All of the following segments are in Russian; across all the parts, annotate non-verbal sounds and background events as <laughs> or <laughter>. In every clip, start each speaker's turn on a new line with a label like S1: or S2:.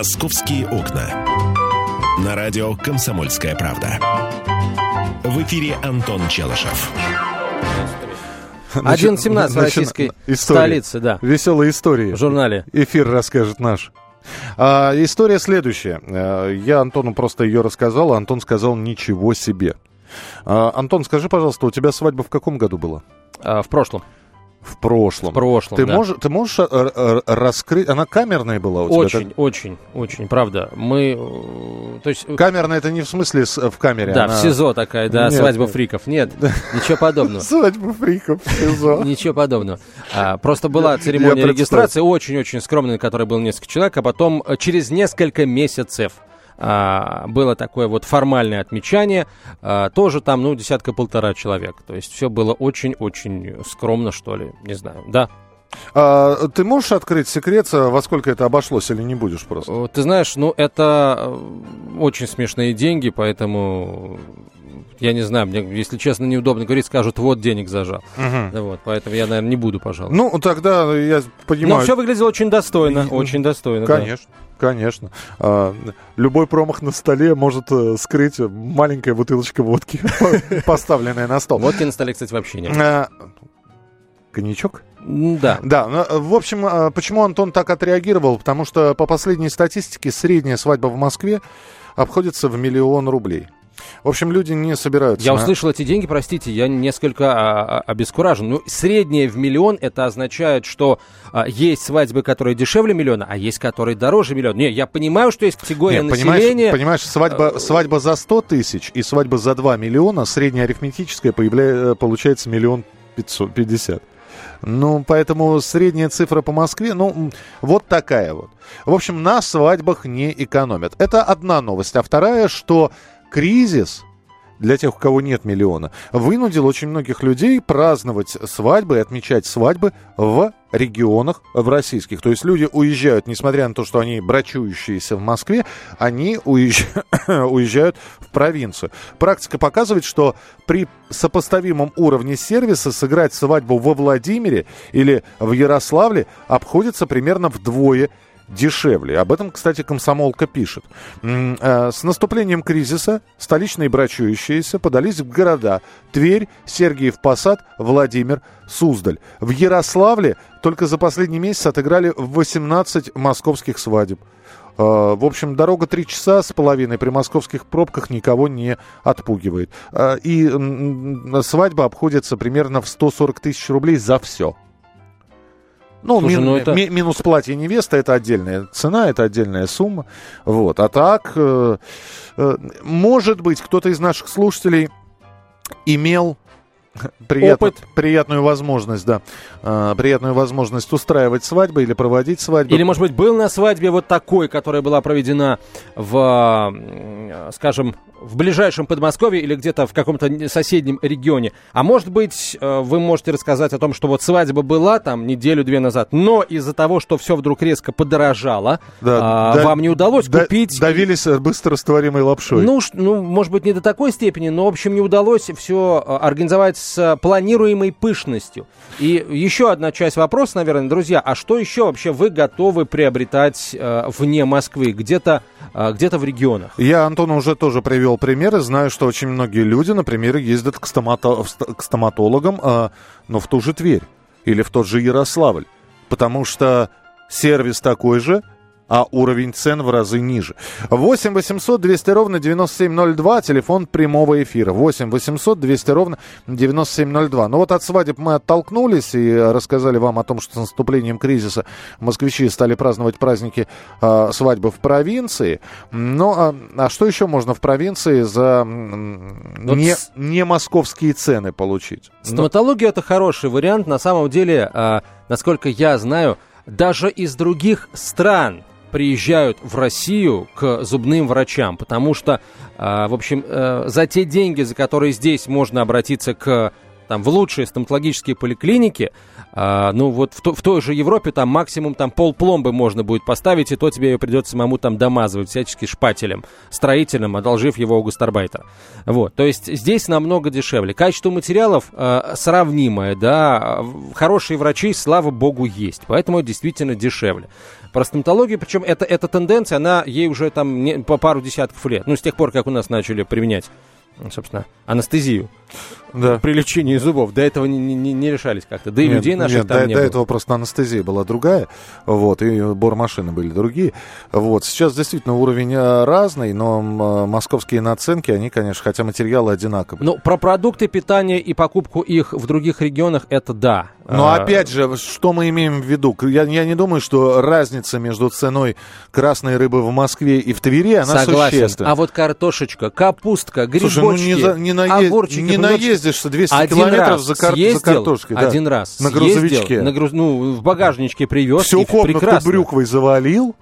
S1: «Московские окна». На радио «Комсомольская правда». В эфире Антон Челышев.
S2: 1.17 в российской столице, да.
S3: Веселые истории.
S2: В журнале.
S3: Эфир расскажет наш. А, история следующая. Э, я Антону просто ее рассказал, а Антон сказал ничего себе. А, Антон, скажи, пожалуйста, у тебя свадьба в каком году была?
S2: А, в прошлом.
S3: В прошлом.
S2: В прошлом,
S3: ты
S2: да.
S3: можешь, ты можешь э, э, раскрыть... Она камерная была у тебя?
S2: Очень,
S3: так?
S2: очень, очень, правда. Мы, э, то есть...
S3: Камерная это не в смысле в камере?
S2: Да,
S3: она-
S2: в СИЗО такая, да,
S3: Нет,
S2: свадьба
S3: нет.
S2: фриков. Нет, ничего подобного. <laughs>
S3: Свадьба фриков в СИЗО. <laughs>
S2: Ничего подобного. А, просто была церемония регистрации, очень-очень скромная, на которой было несколько человек, а потом через несколько месяцев а, было такое вот формальное отмечание, а, тоже там, ну, десятка-полтора человек. То есть все было очень-очень скромно, что ли, не знаю, да.
S3: А, ты можешь открыть секрет, э, во сколько это обошлось, или не будешь просто?
S2: Э, Ты знаешь, ну, это э, очень смешные деньги, поэтому я не знаю, мне, если честно, неудобно говорить, скажут, вот денег зажал. Да Вот, поэтому я, наверное, не буду, пожалуй.
S3: Ну, тогда я понимаю.
S2: Но все выглядело очень достойно, очень достойно. да.
S3: Конечно. Конечно. А, любой промах на столе может скрыть маленькая бутылочка водки, <laughs> поставленная на стол.
S2: Водки на столе, кстати, вообще нет.
S3: А, Коньячок?
S2: Да.
S3: Да, ну, э, в общем, э, почему Антон так отреагировал? Потому что по последней статистике средняя свадьба в Москве обходится в миллион рублей. В общем, люди не собираются.
S2: Я
S3: на-
S2: услышал эти деньги, простите, я несколько а, а, обескуражен. Ну, среднее в миллион, это означает, что а, есть свадьбы, которые дешевле миллиона, а есть, которые дороже миллиона. Не, я понимаю, что есть категория
S3: Нет, понимаешь,
S2: населения.
S3: понимаешь, свадьба, свадьба за 100 тысяч и свадьба за 2 миллиона, средняя арифметическая появля- получается миллион пятьсот пятьдесят. Ну, поэтому средняя цифра по Москве, ну, вот такая вот. В общем, на свадьбах не экономят. Это одна новость. А вторая, что кризис для тех, у кого нет миллиона, вынудил очень многих людей праздновать свадьбы и отмечать свадьбы в регионах, в российских. То есть люди уезжают, несмотря на то, что они брачующиеся в Москве, они уезж- <coughs> уезжают в провинцию. Практика показывает, что при сопоставимом уровне сервиса сыграть свадьбу во Владимире или в Ярославле обходится примерно вдвое дешевле. Об этом, кстати, комсомолка пишет. Э, С наступлением кризиса столичные брачующиеся подались в города Тверь, Сергиев Посад, Владимир, Суздаль. В Ярославле только за последний месяц отыграли 18 московских свадеб. Э, В общем, дорога 3 часа с половиной при московских пробках никого не отпугивает. Э, И свадьба обходится примерно в 140 тысяч рублей за все. Ну,
S2: Слушай,
S3: мин-
S2: ну это-
S3: ми- минус платье невесты это отдельная цена, это отдельная сумма. Вот. А так, э, э, может быть, кто-то из наших слушателей имел приятно-
S2: Опыт.
S3: приятную возможность, да, э, приятную возможность устраивать свадьбы или проводить свадьбы.
S2: Или, может быть, был на свадьбе вот такой, которая была проведена в, м, скажем, в ближайшем Подмосковье или где-то в каком-то не- соседнем регионе. А может быть, э, вы можете рассказать о том, что вот свадьба была там неделю-две назад, но из-за того, что все вдруг резко подорожало,
S3: Да,
S2: а,
S3: да-
S2: вам не удалось
S3: да-
S2: купить...
S3: Давились э, быстрорастворимой лапшой.
S2: Ну, ну, может быть, не до такой степени, но, в общем, не удалось все организовать с э, планируемой пышностью. И еще одна часть вопроса, наверное, друзья, а что еще вообще вы готовы приобретать э, вне Москвы, где-то э, где-то в регионах?
S3: Я Антону уже тоже привел примеры. Знаю, что очень многие люди, например, ездят к, стомато- к стоматологам, а, но в ту же Тверь или в тот же Ярославль. Потому что сервис такой же, а уровень цен в разы ниже. 8 800 200 ровно 9702, телефон прямого эфира. 8 800 200 ровно 9702. Ну вот от свадеб мы оттолкнулись и рассказали вам о том, что с наступлением кризиса москвичи стали праздновать праздники а, свадьбы в провинции. Ну, а, а что еще можно в провинции за
S2: Вот
S3: не, не московские цены получить? Ну,
S2: Стоматология это хороший вариант. На самом деле, а, насколько я знаю, даже из других стран приезжают в Россию к зубным врачам, потому что, а, в общем, э, за те деньги, за которые здесь можно обратиться к там в лучшие стоматологические поликлиники, а, ну вот в, то, в той же Европе там максимум там пол пломбы можно будет поставить, и то тебе ее придется самому там домазывать всячески шпателем строительным, одолжив его у гастарбайтера. Вот, то есть здесь намного дешевле. Качество материалов э, сравнимое, да, хорошие врачи, слава богу, есть, поэтому действительно дешевле. Про стоматологию, причем это, эта тенденция, она ей уже там не, по пару десятков лет, ну, с тех пор, как у нас начали применять собственно, анестезию да. при лечении зубов. До этого не, не, не решались как-то. Да и нет, людей наших нет, там
S3: до,
S2: не
S3: до
S2: было.
S3: этого просто анестезия была другая, вот, и бор машины были другие. Вот. Сейчас действительно уровень э, разный, но московские наценки, они, конечно, хотя материалы одинаковые.
S2: Ну, про продукты питания и покупку их в других регионах, это да.
S3: Но а... опять же, что мы имеем в виду? Я, я не думаю, что разница между ценой красной рыбы в Москве и в Твери, она
S2: Согласен.
S3: существенна.
S2: А вот картошечка, капустка, грибочки, Слушай, ну
S3: не, за, не, на, огурчики, не наездишься 200
S2: один
S3: километров за, кар,
S2: съездил,
S3: за картошкой. Да.
S2: Один раз
S3: На грузовичке.
S2: Съездил, на груз... Ну, в багажничке привез.
S3: Всю прекрасно. брюквой завалил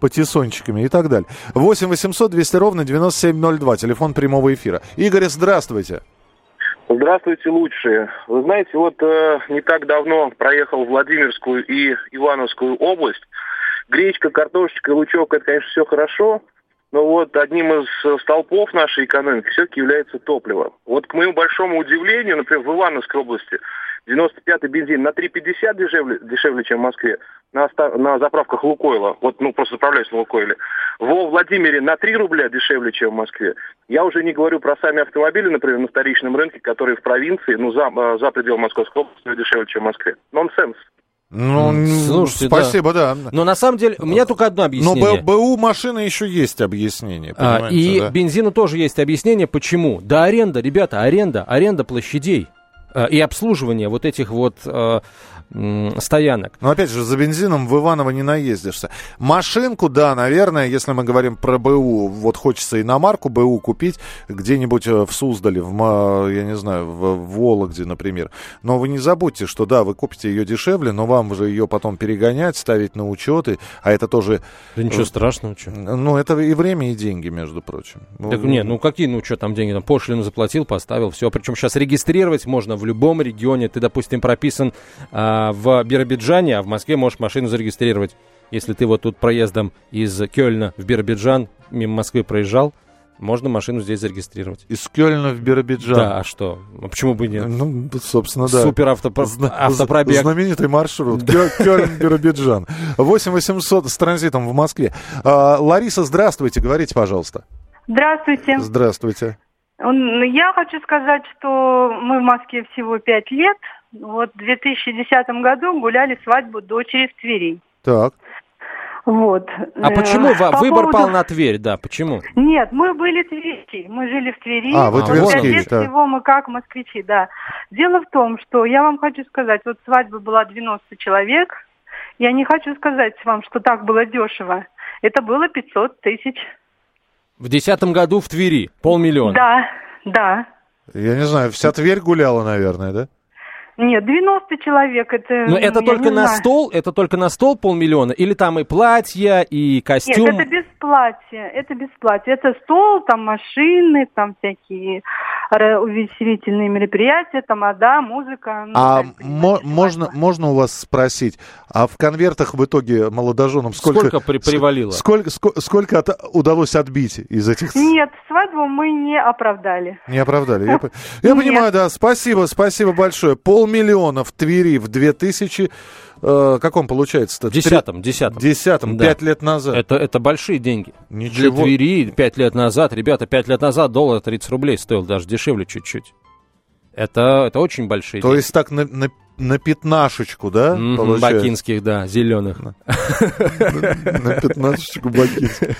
S3: патиссончиками и так далее. 8 800 200 ровно 9702, телефон прямого эфира. Игорь, здравствуйте.
S4: Здравствуйте, лучшие. Вы знаете, вот э, не так давно проехал Владимирскую и Ивановскую область. Гречка, картошечка, лучок, это, конечно, все хорошо, но вот одним из столпов нашей экономики все-таки является топливо. Вот к моему большому удивлению, например, в Ивановской области 95-й бензин на 3,50 дешевле, дешевле, чем в Москве на, на заправках Лукойла. Вот, ну, просто заправляюсь на Лукойле. Во Владимире на 3 рубля дешевле, чем в Москве. Я уже не говорю про сами автомобили, например, на вторичном рынке, которые в провинции, ну, за, э, за пределом Московской области дешевле, чем в Москве. Нонсенс.
S3: Ну, Слушайте, спасибо, да. да.
S2: Но на самом деле, у меня только одно объяснение.
S3: Но БУ машины еще есть объяснение,
S2: а, И да? бензину тоже есть объяснение, почему. Да аренда, ребята, аренда, аренда площадей э, и обслуживание вот этих вот э, стоянок.
S3: Но опять же, за бензином в Иваново не наездишься. Машинку, да, наверное, если мы говорим про БУ, вот хочется иномарку БУ купить где-нибудь э, в Суздале, в, я не знаю, в Вологде, например. Но вы не забудьте, что да, вы купите ее дешевле, но вам же ее потом перегонять, ставить на учеты, а это тоже...
S2: Да ничего э, страшного, что.
S3: Ну, это и время, и деньги, между прочим.
S2: Так нет, ну какие, ну что там деньги, там пошлину заплатил, поставил, все. Причем сейчас регистрировать можно в любом регионе. Ты, допустим, прописан а, а, в Биробиджане, а в Москве можешь машину зарегистрировать. Если ты вот тут проездом из Кёльна в Биробиджан мимо Москвы проезжал, можно машину здесь зарегистрировать.
S3: Из Кёльна в Биробиджан.
S2: Да, а что? А почему бы нет?
S3: Ну, собственно, да.
S2: Супер автопро... Зна- автопробег.
S3: Знаменитый маршрут. Кёльн-Биробиджан. 8 800 с транзитом в Москве. А, Лариса, здравствуйте. Говорите, пожалуйста.
S5: Здравствуйте.
S3: Здравствуйте.
S5: Я хочу сказать, что мы в Москве всего пять лет. Вот в 2010 году гуляли свадьбу дочери в Твери.
S3: Так.
S5: Вот.
S2: А почему По выбор поводу... пал на Тверь, да, почему?
S5: Нет, мы были тверские, мы жили в Твери.
S3: А, вы тверские,
S5: Прежде да. всего мы как москвичи, да. Дело в том, что я вам хочу сказать, вот свадьба была 90 человек, я не хочу сказать вам, что так было дешево. Это было 500 тысяч.
S2: В десятом году в Твери полмиллиона?
S5: Да, да.
S3: Я не знаю, вся Тверь гуляла, наверное, да?
S5: Нет, 90 человек это...
S2: Но это только на знаю. стол? Это только на стол полмиллиона? Или там и платья, и костюм?
S5: Нет, это без платья. Это без платья. Это стол, там машины, там всякие увеселительные мероприятия, там, а да, музыка.
S3: Ну, а мо- можно, можно у вас спросить, а в конвертах в итоге молодоженам сколько...
S2: Сколько при привалило?
S3: Сколько, сколько, сколько от, удалось отбить из этих...
S5: Нет, свадьбу мы не оправдали.
S3: Не оправдали. Я, я <laughs> понимаю, да. Спасибо, спасибо большое. Полмиллиона в Твери в 2000 э, каком получается-то?
S2: Десятом, десятом.
S3: Десятом, пять лет назад.
S2: Это, это большие деньги.
S3: Ничего.
S2: Для Твери пять лет назад, ребята, пять лет назад доллар 30 рублей стоил, даже дешевле чуть-чуть. Это, это очень большие
S3: То
S2: деньги.
S3: есть так на, на, на пятнашечку, да?
S2: Mm-hmm, бакинских, да, зеленых.
S3: На <laughs> пятнашечку бакинских.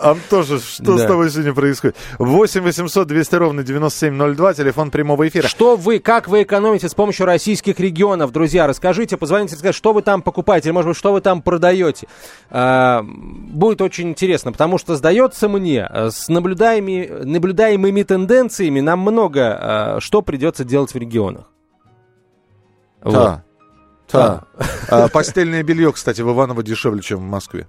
S3: Антоша, что да. с тобой сегодня происходит? 8 800 200 ровно 9702, телефон прямого эфира.
S2: Что вы, как вы экономите с помощью российских регионов, друзья? Расскажите, позвоните, расскажите, что вы там покупаете, или, может быть, что вы там продаете. А, будет очень интересно, потому что, сдается мне, э, с наблюдаемыми, наблюдаемыми тенденциями нам много а, что придется делать в регионах.
S3: Да. Вот. Да. А, постельное белье, кстати, в Иваново дешевле, чем в Москве.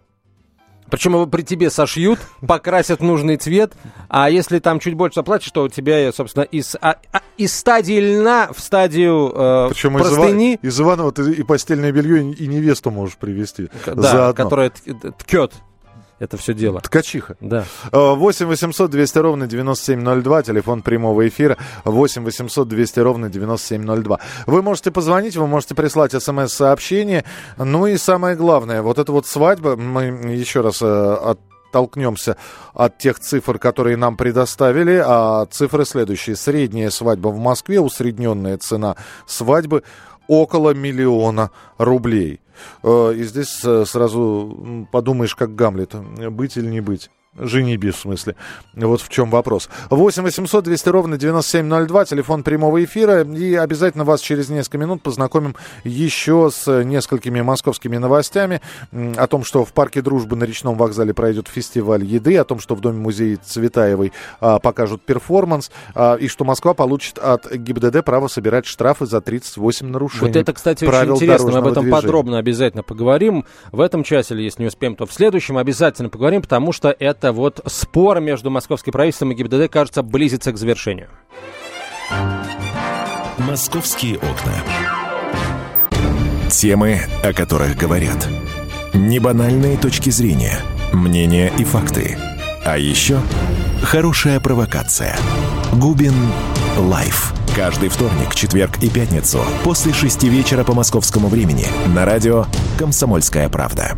S2: Причем его при тебе сошьют, покрасят в нужный цвет, а если там чуть больше заплатишь, то у тебя, собственно, из, а, а, из стадии льна в стадию э,
S3: Причем
S2: простыни...
S3: из, Ива... из Иванова ты и постельное белье, и невесту можешь привезти.
S2: Да, которая ткет это все дело.
S3: Ткачиха.
S2: Да.
S3: 8 800 200 ровно 9702, телефон прямого эфира 8 800 200 ровно 9702. Вы можете позвонить, вы можете прислать смс-сообщение. Ну и самое главное, вот эта вот свадьба, мы еще раз э, от толкнемся от тех цифр, которые нам предоставили, а цифры следующие. Средняя свадьба в Москве, усредненная цена свадьбы около миллиона рублей. Э, и здесь э, сразу подумаешь, как Гамлет, быть или не быть. Женибе, в смысле. Вот в чем вопрос. 8 800 200 ровно 9702, телефон прямого эфира. И обязательно вас через несколько минут познакомим еще с несколькими московскими новостями. О том, что в Парке Дружбы на речном вокзале пройдет фестиваль еды, о том, что в Доме музея Цветаевой а, покажут перформанс, а, и что Москва получит от ГИБДД право собирать штрафы за 38 нарушений.
S2: Вот это, кстати, очень интересно. Мы об этом движения. подробно обязательно поговорим. В этом часе, или если не успеем, то в следующем обязательно поговорим, потому что это вот спор между московским правительством и ГИБДД, кажется, близится к завершению.
S1: Московские окна. Темы, о которых говорят. Небанальные точки зрения, мнения и факты. А еще хорошая провокация. Губин Live. Каждый вторник, четверг и пятницу после шести вечера по московскому времени на радио «Комсомольская правда».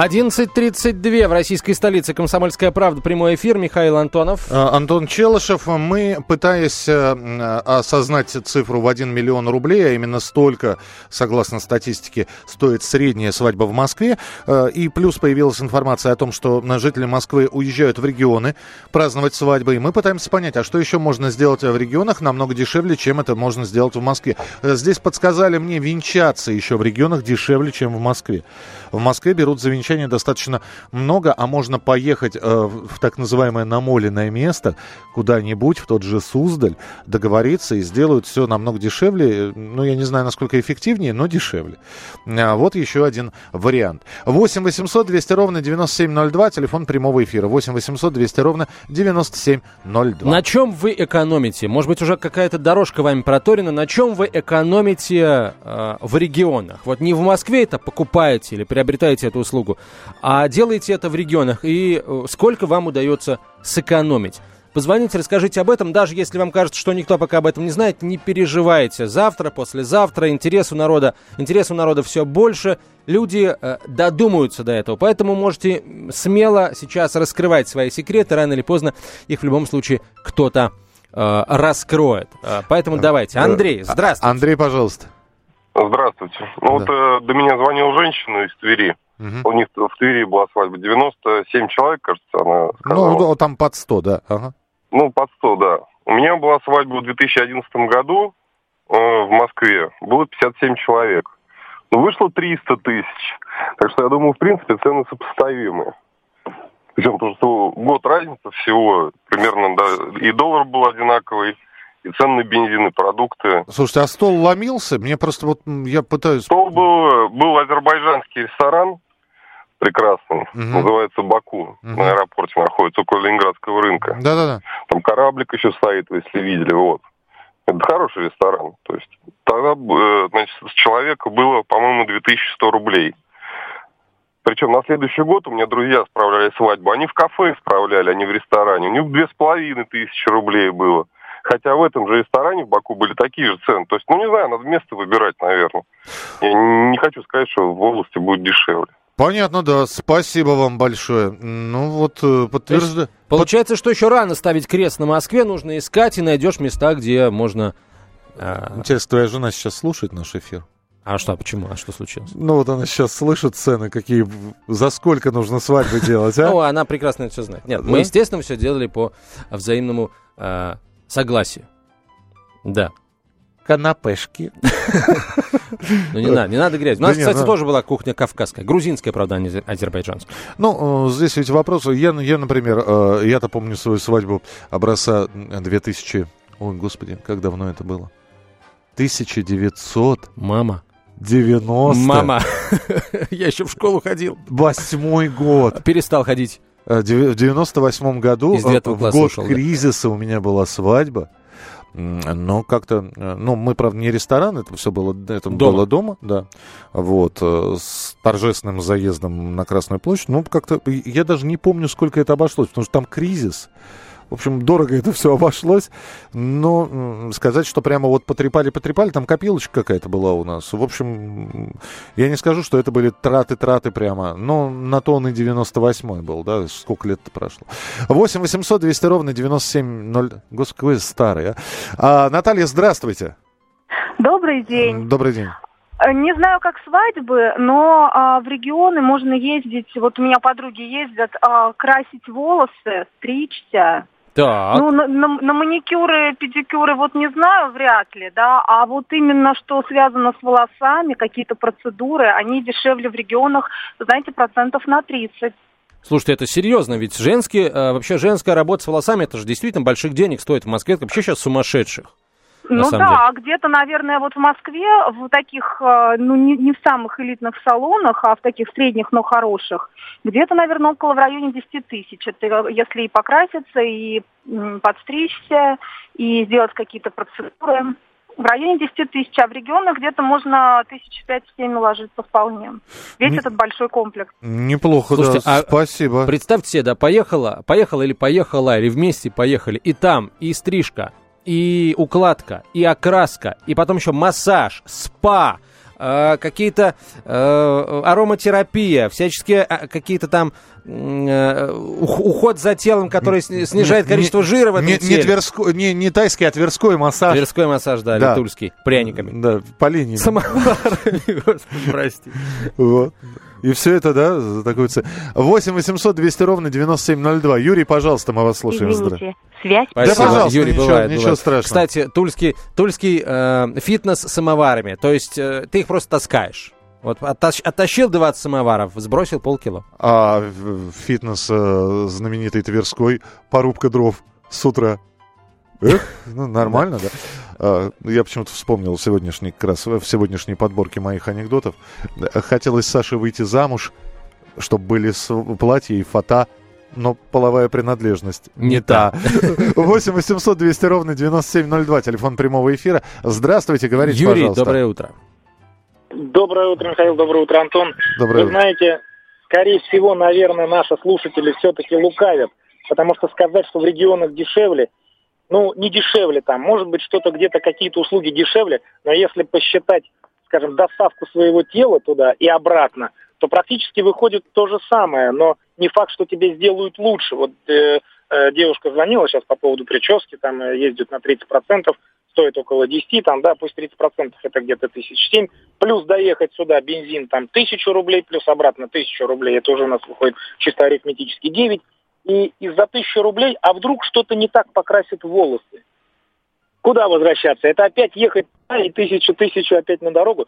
S2: 11.32 в российской столице. Комсомольская правда. Прямой эфир. Михаил Антонов.
S3: А, Антон Челышев. Мы, пытаясь э, осознать цифру в 1 миллион рублей, а именно столько, согласно статистике, стоит средняя свадьба в Москве. Э, и плюс появилась информация о том, что жители Москвы уезжают в регионы праздновать свадьбы. И мы пытаемся понять, а что еще можно сделать в регионах намного дешевле, чем это можно сделать в Москве. Э, здесь подсказали мне венчаться еще в регионах дешевле, чем в Москве. В Москве берут за венчание достаточно много, а можно поехать э, в так называемое намоленное место куда-нибудь, в тот же Суздаль, договориться и сделают все намного дешевле. Ну, я не знаю, насколько эффективнее, но дешевле. А, вот еще один вариант. 8 800 200 ровно 9702, телефон прямого эфира. 8 800 200 ровно 9702.
S2: На чем вы экономите? Может быть, уже какая-то дорожка вами проторена. На чем вы экономите э, в регионах? Вот не в Москве это покупаете или приобретаете эту услугу, а делаете это в регионах. И э, сколько вам удается сэкономить? Позвоните, расскажите об этом. Даже если вам кажется, что никто пока об этом не знает, не переживайте. Завтра, послезавтра интерес у народа, интерес у народа все больше. Люди э, додумаются до этого. Поэтому можете смело сейчас раскрывать свои секреты. Рано или поздно их в любом случае кто-то э, раскроет. Э, поэтому давайте. Андрей, здравствуйте.
S3: Андрей, пожалуйста.
S6: Здравствуйте. Ну, да. вот э, до меня звонила женщина из Твери. Угу. У них в Твери была свадьба 97 человек, кажется, она сказала.
S3: Ну, там под 100, да. Ага.
S6: Ну, под 100, да. У меня была свадьба в 2011 году э, в Москве. Было 57 человек. Ну, вышло 300 тысяч. Так что я думаю, в принципе, цены сопоставимы. Причем, потому что год разница всего, примерно, да, и доллар был одинаковый, и цены на бензин, и продукты.
S3: Слушайте, а стол ломился? Мне просто вот, я пытаюсь...
S6: Стол был, был азербайджанский ресторан, прекрасный, угу. называется Баку, угу. на аэропорте находится, около Ленинградского рынка.
S3: Да-да-да.
S6: Там кораблик еще стоит, если видели, вот. Это хороший ресторан. То есть тогда, э, значит, с человека было, по-моему, 2100 рублей. Причем на следующий год у меня друзья справляли свадьбу. Они в кафе справляли, они в ресторане. У них две с половиной тысячи рублей было. Хотя в этом же ресторане в Баку были такие же цены. То есть, ну не знаю, надо место выбирать, наверное. Я не хочу сказать, что в области будет дешевле.
S3: Понятно, да. Спасибо вам большое. Ну вот, э, подтверждаю.
S2: Получается, что еще рано ставить крест на Москве, нужно искать и найдешь места, где можно...
S3: А, Интересно, твоя жена сейчас слушает наш эфир?
S2: А что, почему? А что случилось?
S3: Ну вот она сейчас слышит цены, какие, за сколько нужно свадьбы делать, а? <laughs>
S2: Ну, она прекрасно это все знает. Нет, мы, естественно, все делали по взаимному а, согласию. Да.
S3: Канапешки. <laughs>
S2: Ну, не надо, не надо грязь. У нас, кстати, тоже была кухня кавказская. Грузинская, правда, а не азе- азербайджанская.
S3: Ну, э, здесь ведь вопрос. Я, например, э, я-то помню свою свадьбу образца 2000... Ой, господи, как давно это было? 1990...
S2: Мама. Мама. <laughs> Я еще в школу ходил.
S3: Восьмой год.
S2: Перестал ходить.
S3: Э, В 98 году, э, в год
S2: да.
S3: кризиса у меня была свадьба. Но как-то, э, ну, мы, правда, не ресторан, это все было, это
S2: Дома.
S3: было дома, да. Вот, э, с торжественным заездом на Красную площадь. Ну, как-то, я даже не помню, сколько это обошлось, потому что там кризис. В общем, дорого это все обошлось. Но сказать, что прямо вот потрепали-потрепали, там копилочка какая-то была у нас. В общем, я не скажу, что это были траты-траты прямо. Но на то он и 98-й был, да? Сколько лет-то прошло. 8 800 200 ровно 97 Господи, какой старый, а. А, Наталья, здравствуйте.
S5: Добрый день.
S3: Добрый день.
S5: Э, Не знаю, как свадьбы, но а, в регионы можно ездить. Вот у меня подруги ездят а, красить волосы, стричься.
S2: Так.
S5: Ну, на, на- на маникюры, педикюры, вот не знаю, вряд ли, да. А вот именно что связано с волосами, какие-то процедуры, они дешевле в регионах, знаете, процентов на 30.
S2: Слушайте, это серьезно, ведь женские, э, вообще женская работа с волосами, это же действительно больших денег стоит в Москве. Это вообще сейчас сумасшедших. На
S5: ну да,
S2: деле.
S5: а где-то, наверное, вот в Москве, в таких, э, ну не, не в самых элитных салонах, а в таких средних, но хороших, где-то, наверное, около в районе 10 тысяч. Это э, если и покраситься, и подстричься, и сделать какие-то процедуры. В районе 10 тысяч, а в регионах где-то можно тысяч пять-семь уложиться вполне. Весь
S3: Не-
S5: этот большой комплекс.
S3: Неплохо,
S2: Слушайте,
S3: да.
S2: а-
S3: Спасибо.
S2: Представьте себе, да, поехала, поехала или поехала, или вместе поехали, и там и стрижка, и укладка, и окраска, и потом еще массаж, спа, э, какие-то э, ароматерапия, всяческие э, какие-то там уход за телом, который сни- снижает
S3: Не-
S2: количество жира в этом
S3: не, не,
S2: теле.
S3: тверской- не, не тайский, а тверской массаж.
S2: Тверской массаж, да,
S3: Да.
S2: литульский, пряниками.
S3: Да, по линии.
S2: Самоварами, <laughs> господи, прости.
S3: Вот. И все это, да, за такую цену. 8 800 200 ровно 9702. Юрий, пожалуйста, мы вас слушаем.
S5: Извините, связь.
S3: Да,
S2: Спасибо,
S3: пожалуйста,
S2: Юрий,
S3: ничего-
S2: бывает,
S3: ничего
S2: бывает.
S3: страшного.
S2: Кстати, тульский, тульский э, фитнес с самоварами. То есть э, ты их просто таскаешь. Вот оттащ- оттащил 20 самоваров, сбросил полкило.
S3: А фитнес э, знаменитый Тверской, порубка дров с утра. Эх, <laughs> ну, нормально, да. А, Я почему-то вспомнил в сегодняшней, как раз в сегодняшней подборке моих анекдотов. Хотелось Саше выйти замуж, чтобы были платья и фата, но половая принадлежность
S2: Не та.
S3: 8 800 200 ровно 9702, телефон прямого эфира. Здравствуйте, говорите,
S2: Юрий,
S3: пожалуйста.
S2: доброе утро.
S7: Доброе утро, Михаил, доброе утро, Антон.
S3: Доброе
S7: Вы знаете, скорее всего, наверное, наши слушатели все-таки лукавят, потому что сказать, что в регионах дешевле, ну, не дешевле там, может быть, что-то где-то, какие-то услуги дешевле, но если посчитать, скажем, доставку своего тела туда и обратно, то практически выходит то же самое, но не факт, что тебе сделают лучше. Вот э, э, девушка звонила сейчас по поводу прически, там э, ездит на 30%, стоит около 10, там, да, пусть 30% это где-то тысяч семь, плюс доехать сюда бензин там тысячу рублей, плюс обратно тысячу рублей, это уже у нас выходит чисто арифметически 9, и из-за тысячи рублей, а вдруг что-то не так покрасит волосы? Куда возвращаться? Это опять ехать да, и тысячу-тысячу опять на дорогу.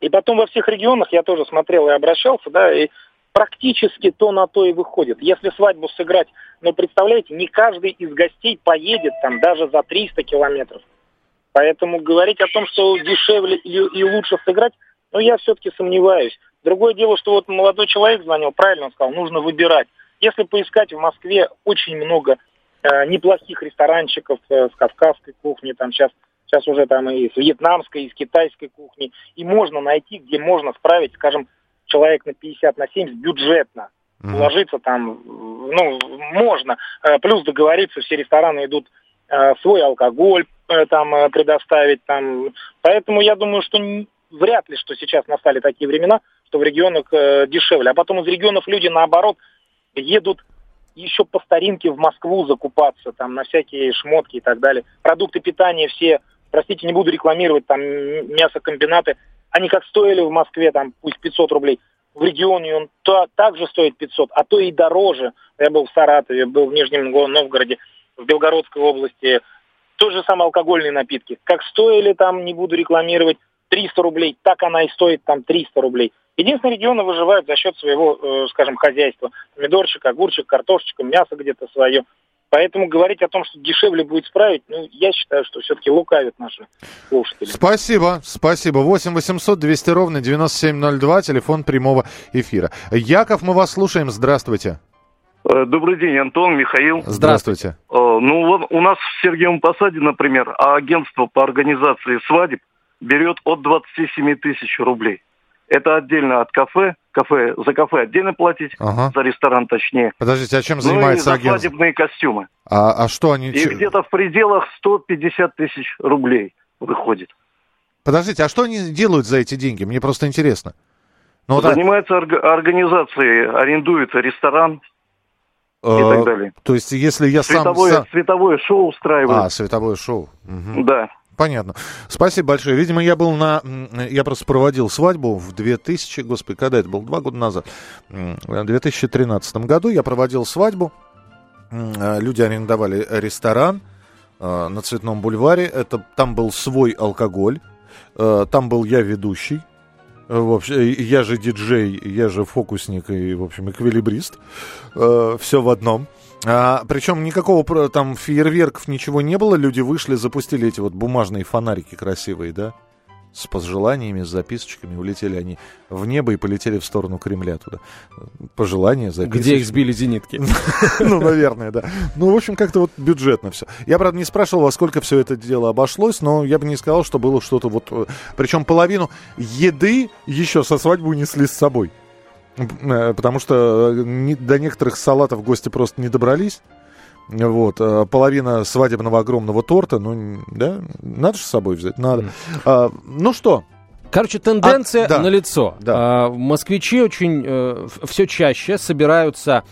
S7: И потом во всех регионах я тоже смотрел и обращался, да, и практически то на то и выходит. Если свадьбу сыграть, ну, представляете, не каждый из гостей поедет там даже за 300 километров. Поэтому говорить о том, что дешевле и, и лучше сыграть, ну, я все-таки сомневаюсь. Другое дело, что вот молодой человек звонил, правильно он сказал, нужно выбирать. Если поискать в Москве очень много э, неплохих ресторанчиков э, с кавказской кухни, там сейчас, сейчас уже там и с вьетнамской, и с китайской кухни, и можно найти, где можно справить, скажем, человек на 50, на 70 бюджетно.
S3: Мгм.
S7: Вложиться там, ну, можно. Э, Плюс договориться, все рестораны идут э, свой алкоголь там э, предоставить там. Поэтому я думаю, что вряд ли, что сейчас настали такие времена, что в регионах э, дешевле. А потом из регионов люди, наоборот, едут еще по старинке в Москву закупаться, там, на всякие шмотки и так далее. Продукты питания все, простите, не буду рекламировать, там, мясокомбинаты, они как стоили в Москве, там, пусть 500 рублей, в регионе он то, также стоит 500, а то и дороже. Я был в Саратове, был в Нижнем Го- Новгороде, в Белгородской области. Тот же самый алкогольные напитки. Как стоили там, не буду рекламировать, 300 рублей, так она и стоит там 300 рублей. Единственные регионы выживают за счет своего, э, скажем, хозяйства. Помидорчик, огурчик, картошечка, мясо где-то свое. Поэтому говорить о том, что дешевле будет справить, ну, я считаю, что все-таки лукавят наши слушатели.
S3: Спасибо, спасибо. 8 800 200 ровно 9702, телефон прямого эфира. Яков, мы вас слушаем, здравствуйте.
S8: Э, добрый день, Антон, Михаил.
S3: Здравствуйте.
S8: Э, Ну, вот у нас в Сергеевом Посаде, например, агентство по организации свадеб берет от 27 тысяч рублей. Это отдельно от кафе. Кафе за кафе отдельно платить,
S3: Ага.
S8: за ресторан точнее.
S3: Подождите, а чем
S8: Ну и
S3: занимается
S8: за
S3: агентство?
S8: свадебные костюмы.
S3: А, а что они...
S8: И где-то в пределах 150 тысяч рублей выходит.
S3: Подождите, а что они делают за эти деньги? Мне просто интересно. Ну, вот, а,
S8: Занимается орг- организацией, арендует ресторан и
S3: э,
S8: так далее.
S3: То есть, если я.
S8: Световое,
S3: сам-
S8: световое шоу устраивает.
S3: А, световое шоу. Мгм.
S8: Да.
S3: Понятно. Спасибо большое. Видимо, я был на... Я просто проводил свадьбу в 2000... Господи, когда это было? Два года назад. В 2013 году я проводил свадьбу. Э, Люди арендовали ресторан э, на Цветном бульваре. Это, там был свой алкоголь. Э, Там был я ведущий. Э, В общем, я же диджей, я же фокусник и, в общем, эквилибрист. Все в одном. А, причем никакого там фейерверков ничего не было. Люди вышли, запустили эти вот бумажные фонарики красивые, да? С пожеланиями, с записочками. Улетели они в небо и полетели в сторону Кремля туда. Пожелания, записочки.
S2: Где их сбили зенитки? <laughs>
S3: Ну, наверное, да. Ну, в общем, как-то вот бюджетно все. Я, правда, не спрашивал, во сколько все это дело обошлось, но я бы не сказал, что было что-то вот... э, Причем половину еды еще со свадьбы унесли с собой. Э, Потому что э, до некоторых салатов гости просто не добрались. Вот, э, половина свадебного огромного торта, ну, да, надо же с собой взять, надо. А, ну что,
S2: Короче, тенденция
S3: А, да.
S2: налицо.
S3: Да.
S2: А, москвичи очень все чаще собираются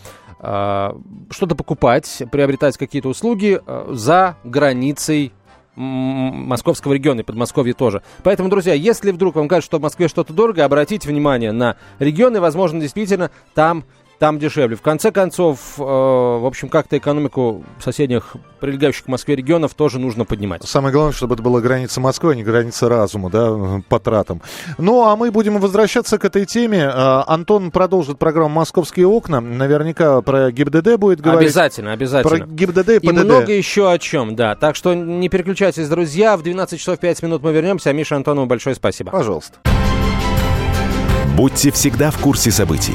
S2: а, что-то покупать, приобретать какие-то услуги а, за границей московского региона и Подмосковья тоже. Поэтому, друзья, если вдруг вам кажется, что в Москве что-то дорого, обратите внимание на регионы, возможно, действительно там там дешевле. В конце концов, э, в общем, как-то экономику соседних, прилегающих к Москве регионов тоже нужно поднимать.
S3: Самое главное, чтобы это была граница Москвы, а не граница разума, да, <laughs> по тратам. Ну, а мы будем возвращаться к этой теме. А, Антон продолжит программу «Московские окна». Наверняка про ГИБДД будет говорить.
S2: Обязательно,
S3: Про
S2: обязательно.
S3: ГИБДД и
S2: И
S3: ПДД.
S2: много еще о чем, да. Так что не переключайтесь, друзья. В 12 часов 5 минут мы вернемся. А Миша Антонову большое спасибо.
S3: Пожалуйста.
S1: Будьте всегда в курсе событий.